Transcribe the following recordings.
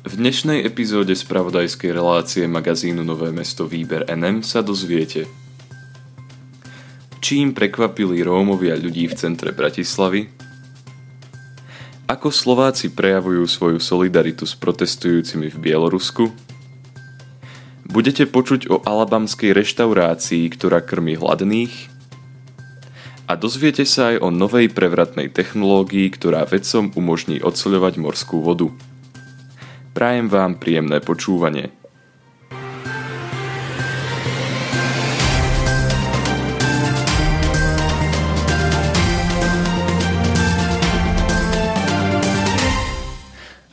V dnešnej epizóde spravodajskej relácie magazínu Nové mesto Výber NM sa dozviete Čím prekvapili Rómovia ľudí v centre Bratislavy? Ako Slováci prejavujú svoju solidaritu s protestujúcimi v Bielorusku? Budete počuť o alabamskej reštaurácii, ktorá krmi hladných? A dozviete sa aj o novej prevratnej technológii, ktorá vedcom umožní odsoľovať morskú vodu. Prajem vám príjemné počúvanie.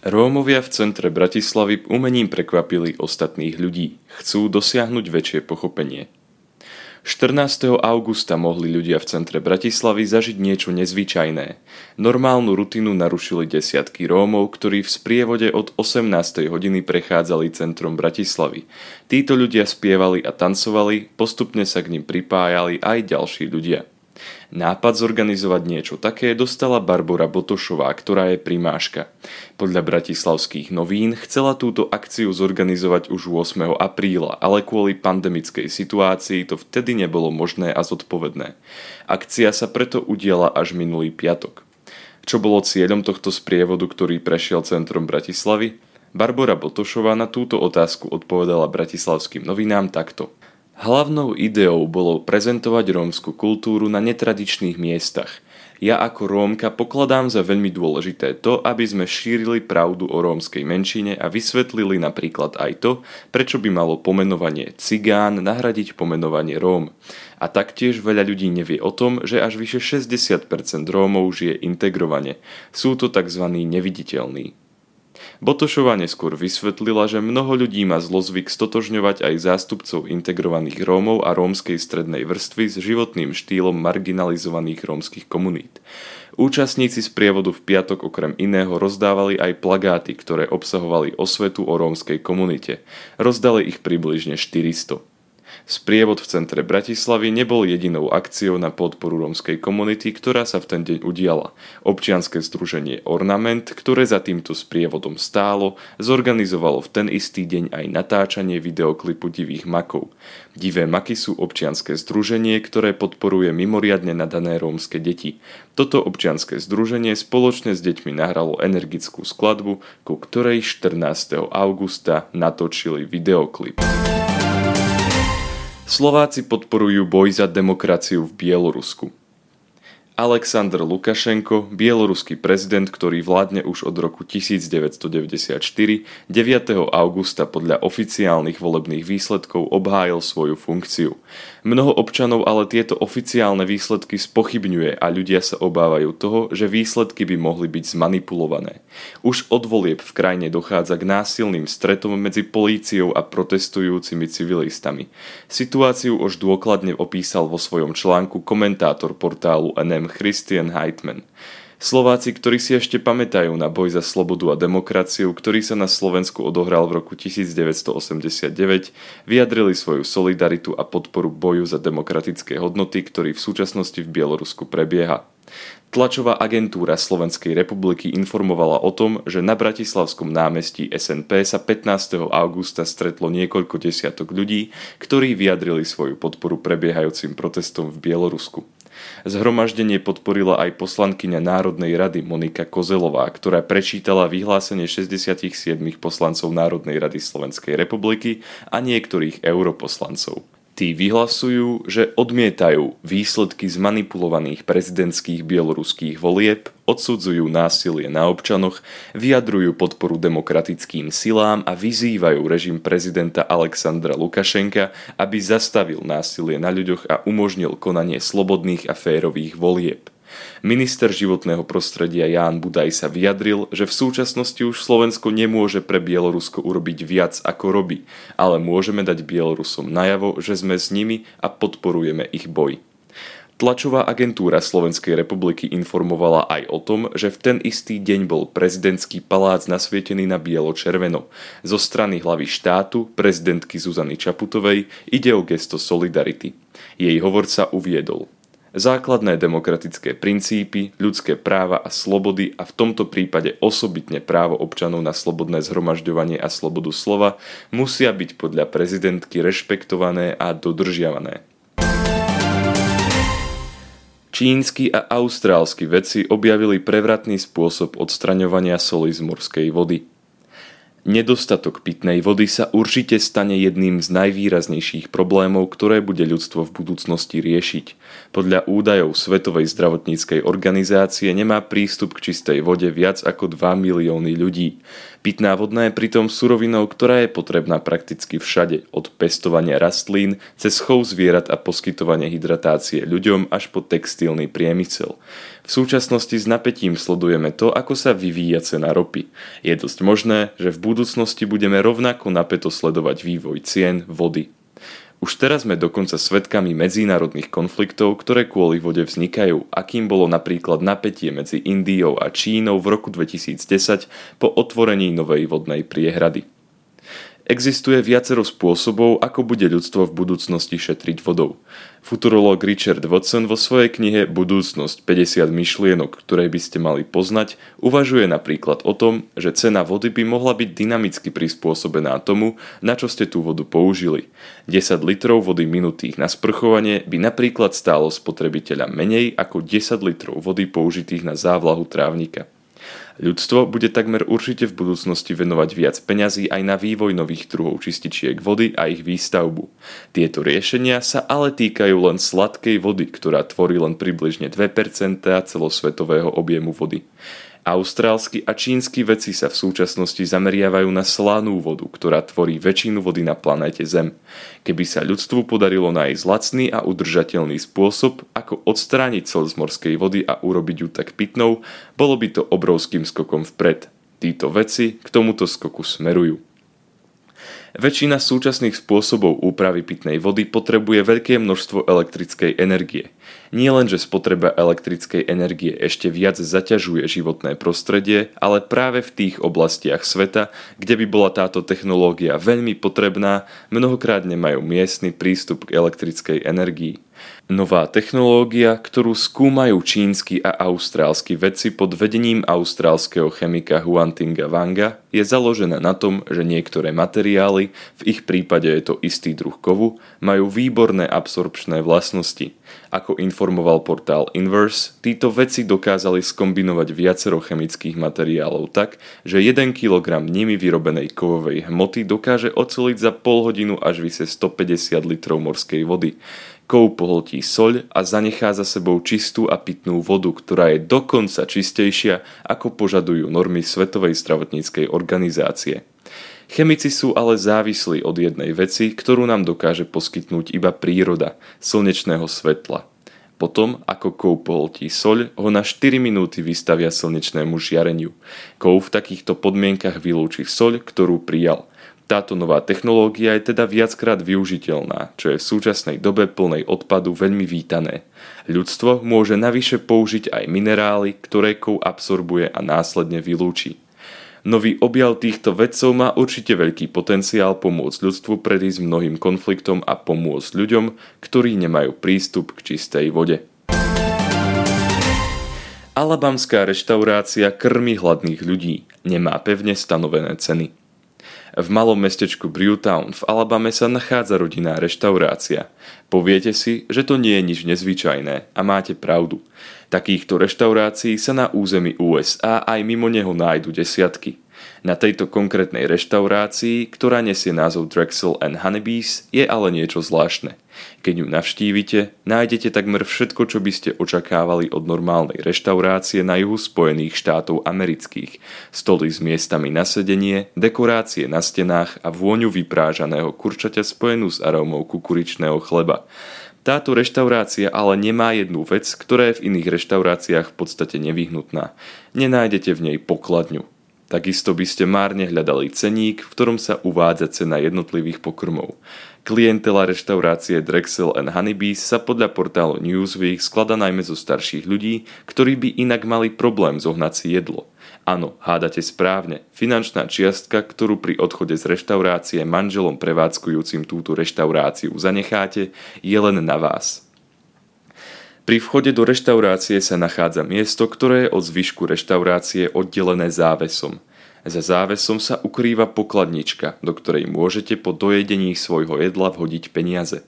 Rómovia v centre Bratislavy umením prekvapili ostatných ľudí. Chcú dosiahnuť väčšie pochopenie. 14. augusta mohli ľudia v centre Bratislavy zažiť niečo nezvyčajné. Normálnu rutinu narušili desiatky Rómov, ktorí v sprievode od 18. hodiny prechádzali centrom Bratislavy. Títo ľudia spievali a tancovali, postupne sa k ním pripájali aj ďalší ľudia. Nápad zorganizovať niečo také dostala Barbara Botošová, ktorá je primáška. Podľa bratislavských novín chcela túto akciu zorganizovať už 8. apríla, ale kvôli pandemickej situácii to vtedy nebolo možné a zodpovedné. Akcia sa preto udiala až minulý piatok. Čo bolo cieľom tohto sprievodu, ktorý prešiel centrom Bratislavy? Barbara Botošová na túto otázku odpovedala bratislavským novinám takto. Hlavnou ideou bolo prezentovať rómsku kultúru na netradičných miestach. Ja ako Rómka pokladám za veľmi dôležité to, aby sme šírili pravdu o rómskej menšine a vysvetlili napríklad aj to, prečo by malo pomenovanie cigán nahradiť pomenovanie Róm. A taktiež veľa ľudí nevie o tom, že až vyše 60% Rómov žije integrovane. Sú to tzv. neviditeľní. Botošová neskôr vysvetlila, že mnoho ľudí má zlozvyk stotožňovať aj zástupcov integrovaných Rómov a rómskej strednej vrstvy s životným štýlom marginalizovaných rómskych komunít. Účastníci z prievodu v piatok okrem iného rozdávali aj plagáty, ktoré obsahovali osvetu o rómskej komunite. Rozdali ich približne 400. Sprievod v centre Bratislavy nebol jedinou akciou na podporu rómskej komunity, ktorá sa v ten deň udiala. Občianske združenie Ornament, ktoré za týmto sprievodom stálo, zorganizovalo v ten istý deň aj natáčanie videoklipu Divých makov. Divé maky sú občianske združenie, ktoré podporuje mimoriadne nadané rómske deti. Toto občianske združenie spoločne s deťmi nahralo energickú skladbu, ku ktorej 14. augusta natočili videoklip. Slováci podporujú boj za demokraciu v Bielorusku. Aleksandr Lukašenko, bieloruský prezident, ktorý vládne už od roku 1994, 9. augusta podľa oficiálnych volebných výsledkov obhájil svoju funkciu. Mnoho občanov ale tieto oficiálne výsledky spochybňuje a ľudia sa obávajú toho, že výsledky by mohli byť zmanipulované. Už od volieb v krajine dochádza k násilným stretom medzi políciou a protestujúcimi civilistami. Situáciu už dôkladne opísal vo svojom článku komentátor portálu NM Christian Heitman. Slováci, ktorí si ešte pamätajú na boj za slobodu a demokraciu, ktorý sa na Slovensku odohral v roku 1989, vyjadrili svoju solidaritu a podporu boju za demokratické hodnoty, ktorý v súčasnosti v Bielorusku prebieha. Tlačová agentúra Slovenskej republiky informovala o tom, že na Bratislavskom námestí SNP sa 15. augusta stretlo niekoľko desiatok ľudí, ktorí vyjadrili svoju podporu prebiehajúcim protestom v Bielorusku. Zhromaždenie podporila aj poslankyňa Národnej rady Monika Kozelová, ktorá prečítala vyhlásenie 67 poslancov Národnej rady Slovenskej republiky a niektorých europoslancov. Tí vyhlasujú, že odmietajú výsledky zmanipulovaných prezidentských bieloruských volieb, odsudzujú násilie na občanoch, vyjadrujú podporu demokratickým silám a vyzývajú režim prezidenta Alexandra Lukašenka, aby zastavil násilie na ľuďoch a umožnil konanie slobodných a férových volieb. Minister životného prostredia Ján Budaj sa vyjadril, že v súčasnosti už Slovensko nemôže pre Bielorusko urobiť viac ako robí, ale môžeme dať Bielorusom najavo, že sme s nimi a podporujeme ich boj. Tlačová agentúra Slovenskej republiky informovala aj o tom, že v ten istý deň bol prezidentský palác nasvietený na bielo-červeno. Zo strany hlavy štátu, prezidentky Zuzany Čaputovej, ide o gesto solidarity. Jej hovorca uviedol – základné demokratické princípy, ľudské práva a slobody a v tomto prípade osobitne právo občanov na slobodné zhromažďovanie a slobodu slova musia byť podľa prezidentky rešpektované a dodržiavané. Čínsky a austrálsky vedci objavili prevratný spôsob odstraňovania soli z morskej vody. Nedostatok pitnej vody sa určite stane jedným z najvýraznejších problémov, ktoré bude ľudstvo v budúcnosti riešiť. Podľa údajov Svetovej zdravotníckej organizácie nemá prístup k čistej vode viac ako 2 milióny ľudí. Pitná vodná je pritom surovinou, ktorá je potrebná prakticky všade, od pestovania rastlín cez chov zvierat a poskytovanie hydratácie ľuďom až po textilný priemysel. V súčasnosti s napätím sledujeme to, ako sa vyvíja cena ropy. Je dosť možné, že v budúcnosti budeme rovnako napäto sledovať vývoj cien vody. Už teraz sme dokonca svetkami medzinárodných konfliktov, ktoré kvôli vode vznikajú, akým bolo napríklad napätie medzi Indiou a Čínou v roku 2010 po otvorení novej vodnej priehrady. Existuje viacero spôsobov, ako bude ľudstvo v budúcnosti šetriť vodou. Futurolog Richard Watson vo svojej knihe Budúcnosť 50 myšlienok, ktoré by ste mali poznať, uvažuje napríklad o tom, že cena vody by mohla byť dynamicky prispôsobená tomu, na čo ste tú vodu použili. 10 litrov vody minutých na sprchovanie by napríklad stálo spotrebiteľa menej ako 10 litrov vody použitých na závlahu trávnika. Ľudstvo bude takmer určite v budúcnosti venovať viac peňazí aj na vývoj nových druhov čističiek vody a ich výstavbu. Tieto riešenia sa ale týkajú len sladkej vody, ktorá tvorí len približne 2% celosvetového objemu vody. Austrálsky a čínsky vedci sa v súčasnosti zameriavajú na slanú vodu, ktorá tvorí väčšinu vody na planéte Zem. Keby sa ľudstvu podarilo nájsť lacný a udržateľný spôsob, ako odstrániť sol z morskej vody a urobiť ju tak pitnou, bolo by to obrovským skokom vpred. Títo veci k tomuto skoku smerujú. Väčšina súčasných spôsobov úpravy pitnej vody potrebuje veľké množstvo elektrickej energie. Nie len, že spotreba elektrickej energie ešte viac zaťažuje životné prostredie, ale práve v tých oblastiach sveta, kde by bola táto technológia veľmi potrebná, mnohokrát nemajú miestny prístup k elektrickej energii. Nová technológia, ktorú skúmajú čínsky a austrálsky vedci pod vedením austrálskeho chemika Huantinga Wanga, je založená na tom, že niektoré materiály, v ich prípade je to istý druh kovu, majú výborné absorpčné vlastnosti. Ako informoval portál Inverse, títo vedci dokázali skombinovať viacero chemických materiálov tak, že 1 kg nimi vyrobenej kovovej hmoty dokáže oceliť za pol hodinu až vyse 150 litrov morskej vody. Kov pohltí soľ a zanechá za sebou čistú a pitnú vodu, ktorá je dokonca čistejšia, ako požadujú normy Svetovej zdravotníckej organizácie. Chemici sú ale závislí od jednej veci, ktorú nám dokáže poskytnúť iba príroda, slnečného svetla. Potom, ako kov pohltí soľ, ho na 4 minúty vystavia slnečnému žiareniu. Kov v takýchto podmienkach vylúči soľ, ktorú prijal – táto nová technológia je teda viackrát využiteľná, čo je v súčasnej dobe plnej odpadu veľmi vítané. Ľudstvo môže navyše použiť aj minerály, ktoré kov absorbuje a následne vylúči. Nový objav týchto vedcov má určite veľký potenciál pomôcť ľudstvu predísť mnohým konfliktom a pomôcť ľuďom, ktorí nemajú prístup k čistej vode. Alabamská reštaurácia krmi hladných ľudí, nemá pevne stanovené ceny. V malom mestečku Brewtown v Alabame sa nachádza rodinná reštaurácia. Poviete si, že to nie je nič nezvyčajné a máte pravdu. Takýchto reštaurácií sa na území USA aj mimo neho nájdu desiatky. Na tejto konkrétnej reštaurácii, ktorá nesie názov Drexel and Honeybees, je ale niečo zvláštne. Keď ju navštívite, nájdete takmer všetko, čo by ste očakávali od normálnej reštaurácie na juhu Spojených štátov amerických. Stoly s miestami na sedenie, dekorácie na stenách a vôňu vyprážaného kurčaťa spojenú s arómou kukuričného chleba. Táto reštaurácia ale nemá jednu vec, ktorá je v iných reštauráciách v podstate nevyhnutná. Nenájdete v nej pokladňu. Takisto by ste márne hľadali ceník, v ktorom sa uvádza cena jednotlivých pokrmov. Klientela reštaurácie Drexel and Honeybees sa podľa portálu Newsweek sklada najmä zo starších ľudí, ktorí by inak mali problém zohnať si jedlo. Áno, hádate správne. Finančná čiastka, ktorú pri odchode z reštaurácie manželom prevádzkujúcim túto reštauráciu zanecháte, je len na vás. Pri vchode do reštaurácie sa nachádza miesto, ktoré je od zvyšku reštaurácie oddelené závesom. Za závesom sa ukrýva pokladnička, do ktorej môžete po dojedení svojho jedla vhodiť peniaze.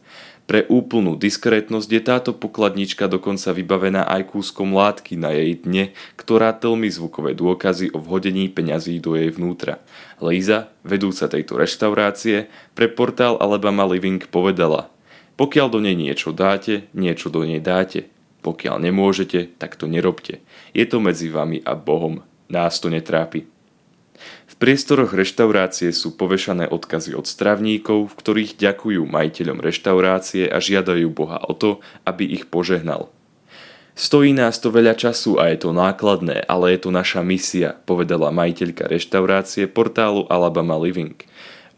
Pre úplnú diskrétnosť je táto pokladnička dokonca vybavená aj kúskom látky na jej dne, ktorá tlmi zvukové dôkazy o vhodení peňazí do jej vnútra. Líza, vedúca tejto reštaurácie, pre portál Alabama Living povedala Pokiaľ do nej niečo dáte, niečo do nej dáte. Pokiaľ nemôžete, tak to nerobte. Je to medzi vami a Bohom. Nás to netrápi. V priestoroch reštaurácie sú povešané odkazy od stravníkov, v ktorých ďakujú majiteľom reštaurácie a žiadajú Boha o to, aby ich požehnal. Stojí nás to veľa času a je to nákladné, ale je to naša misia, povedala majiteľka reštaurácie portálu Alabama Living.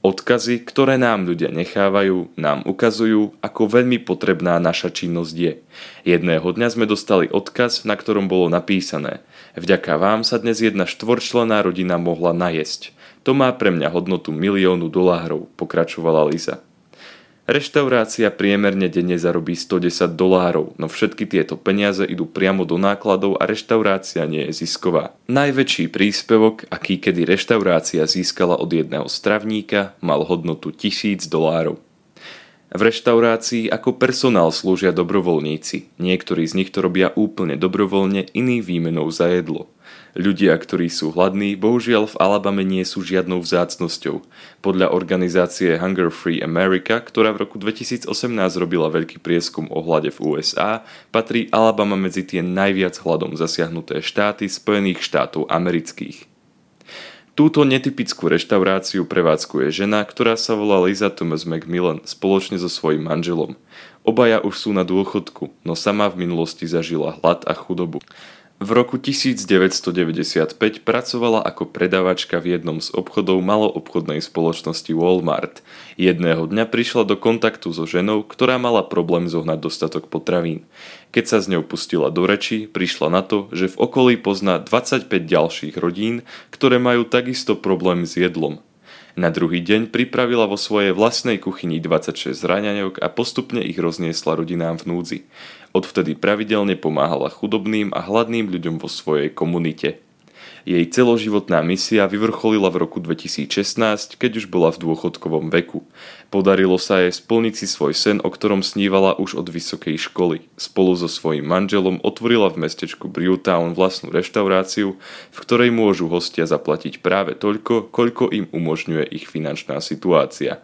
Odkazy, ktoré nám ľudia nechávajú, nám ukazujú, ako veľmi potrebná naša činnosť je. Jedného dňa sme dostali odkaz, na ktorom bolo napísané Vďaka vám sa dnes jedna štvorčlená rodina mohla najesť. To má pre mňa hodnotu miliónu dolárov, pokračovala Liza. Reštaurácia priemerne denne zarobí 110 dolárov, no všetky tieto peniaze idú priamo do nákladov a reštaurácia nie je zisková. Najväčší príspevok, aký kedy reštaurácia získala od jedného stravníka, mal hodnotu 1000 dolárov. V reštaurácii ako personál slúžia dobrovoľníci. Niektorí z nich to robia úplne dobrovoľne, iní výmenou za jedlo. Ľudia, ktorí sú hladní, bohužiaľ v Alabame nie sú žiadnou vzácnosťou. Podľa organizácie Hunger Free America, ktorá v roku 2018 robila veľký prieskum o hlade v USA, patrí Alabama medzi tie najviac hladom zasiahnuté štáty Spojených štátov amerických. Túto netypickú reštauráciu prevádzkuje žena, ktorá sa volá Liza Thomas McMillan spoločne so svojím manželom. Obaja už sú na dôchodku, no sama v minulosti zažila hlad a chudobu. V roku 1995 pracovala ako predavačka v jednom z obchodov maloobchodnej spoločnosti Walmart. Jedného dňa prišla do kontaktu so ženou, ktorá mala problém zohnať dostatok potravín. Keď sa s ňou pustila do reči, prišla na to, že v okolí pozná 25 ďalších rodín, ktoré majú takisto problém s jedlom. Na druhý deň pripravila vo svojej vlastnej kuchyni 26 zraňajok a postupne ich rozniesla rodinám v núdzi. Odvtedy pravidelne pomáhala chudobným a hladným ľuďom vo svojej komunite. Jej celoživotná misia vyvrcholila v roku 2016, keď už bola v dôchodkovom veku. Podarilo sa jej splniť si svoj sen, o ktorom snívala už od vysokej školy. Spolu so svojím manželom otvorila v mestečku Brewtown vlastnú reštauráciu, v ktorej môžu hostia zaplatiť práve toľko, koľko im umožňuje ich finančná situácia.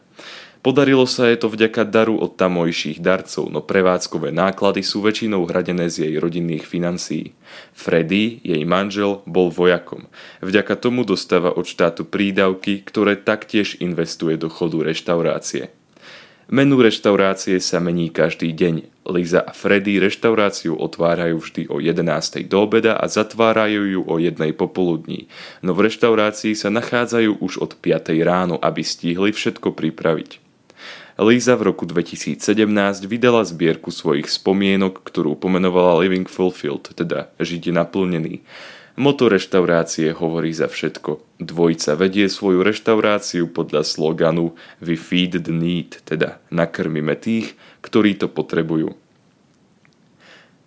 Podarilo sa jej to vďaka daru od tamojších darcov, no prevádzkové náklady sú väčšinou hradené z jej rodinných financií. Freddy, jej manžel, bol vojakom. Vďaka tomu dostáva od štátu prídavky, ktoré taktiež investuje do chodu reštaurácie. Menu reštaurácie sa mení každý deň. Liza a Freddy reštauráciu otvárajú vždy o 11. do obeda a zatvárajú ju o 1. popoludní, no v reštaurácii sa nachádzajú už od 5. ráno, aby stihli všetko pripraviť. Líza v roku 2017 vydala zbierku svojich spomienok, ktorú pomenovala Living Fulfilled, teda Žiť naplnený. Moto reštaurácie hovorí za všetko. Dvojica vedie svoju reštauráciu podľa sloganu We feed the need, teda nakrmime tých, ktorí to potrebujú.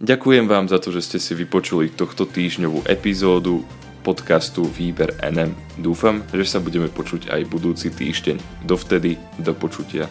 Ďakujem vám za to, že ste si vypočuli tohto týždňovú epizódu podcastu Výber NM. Dúfam, že sa budeme počuť aj budúci týždeň. Dovtedy, do počutia.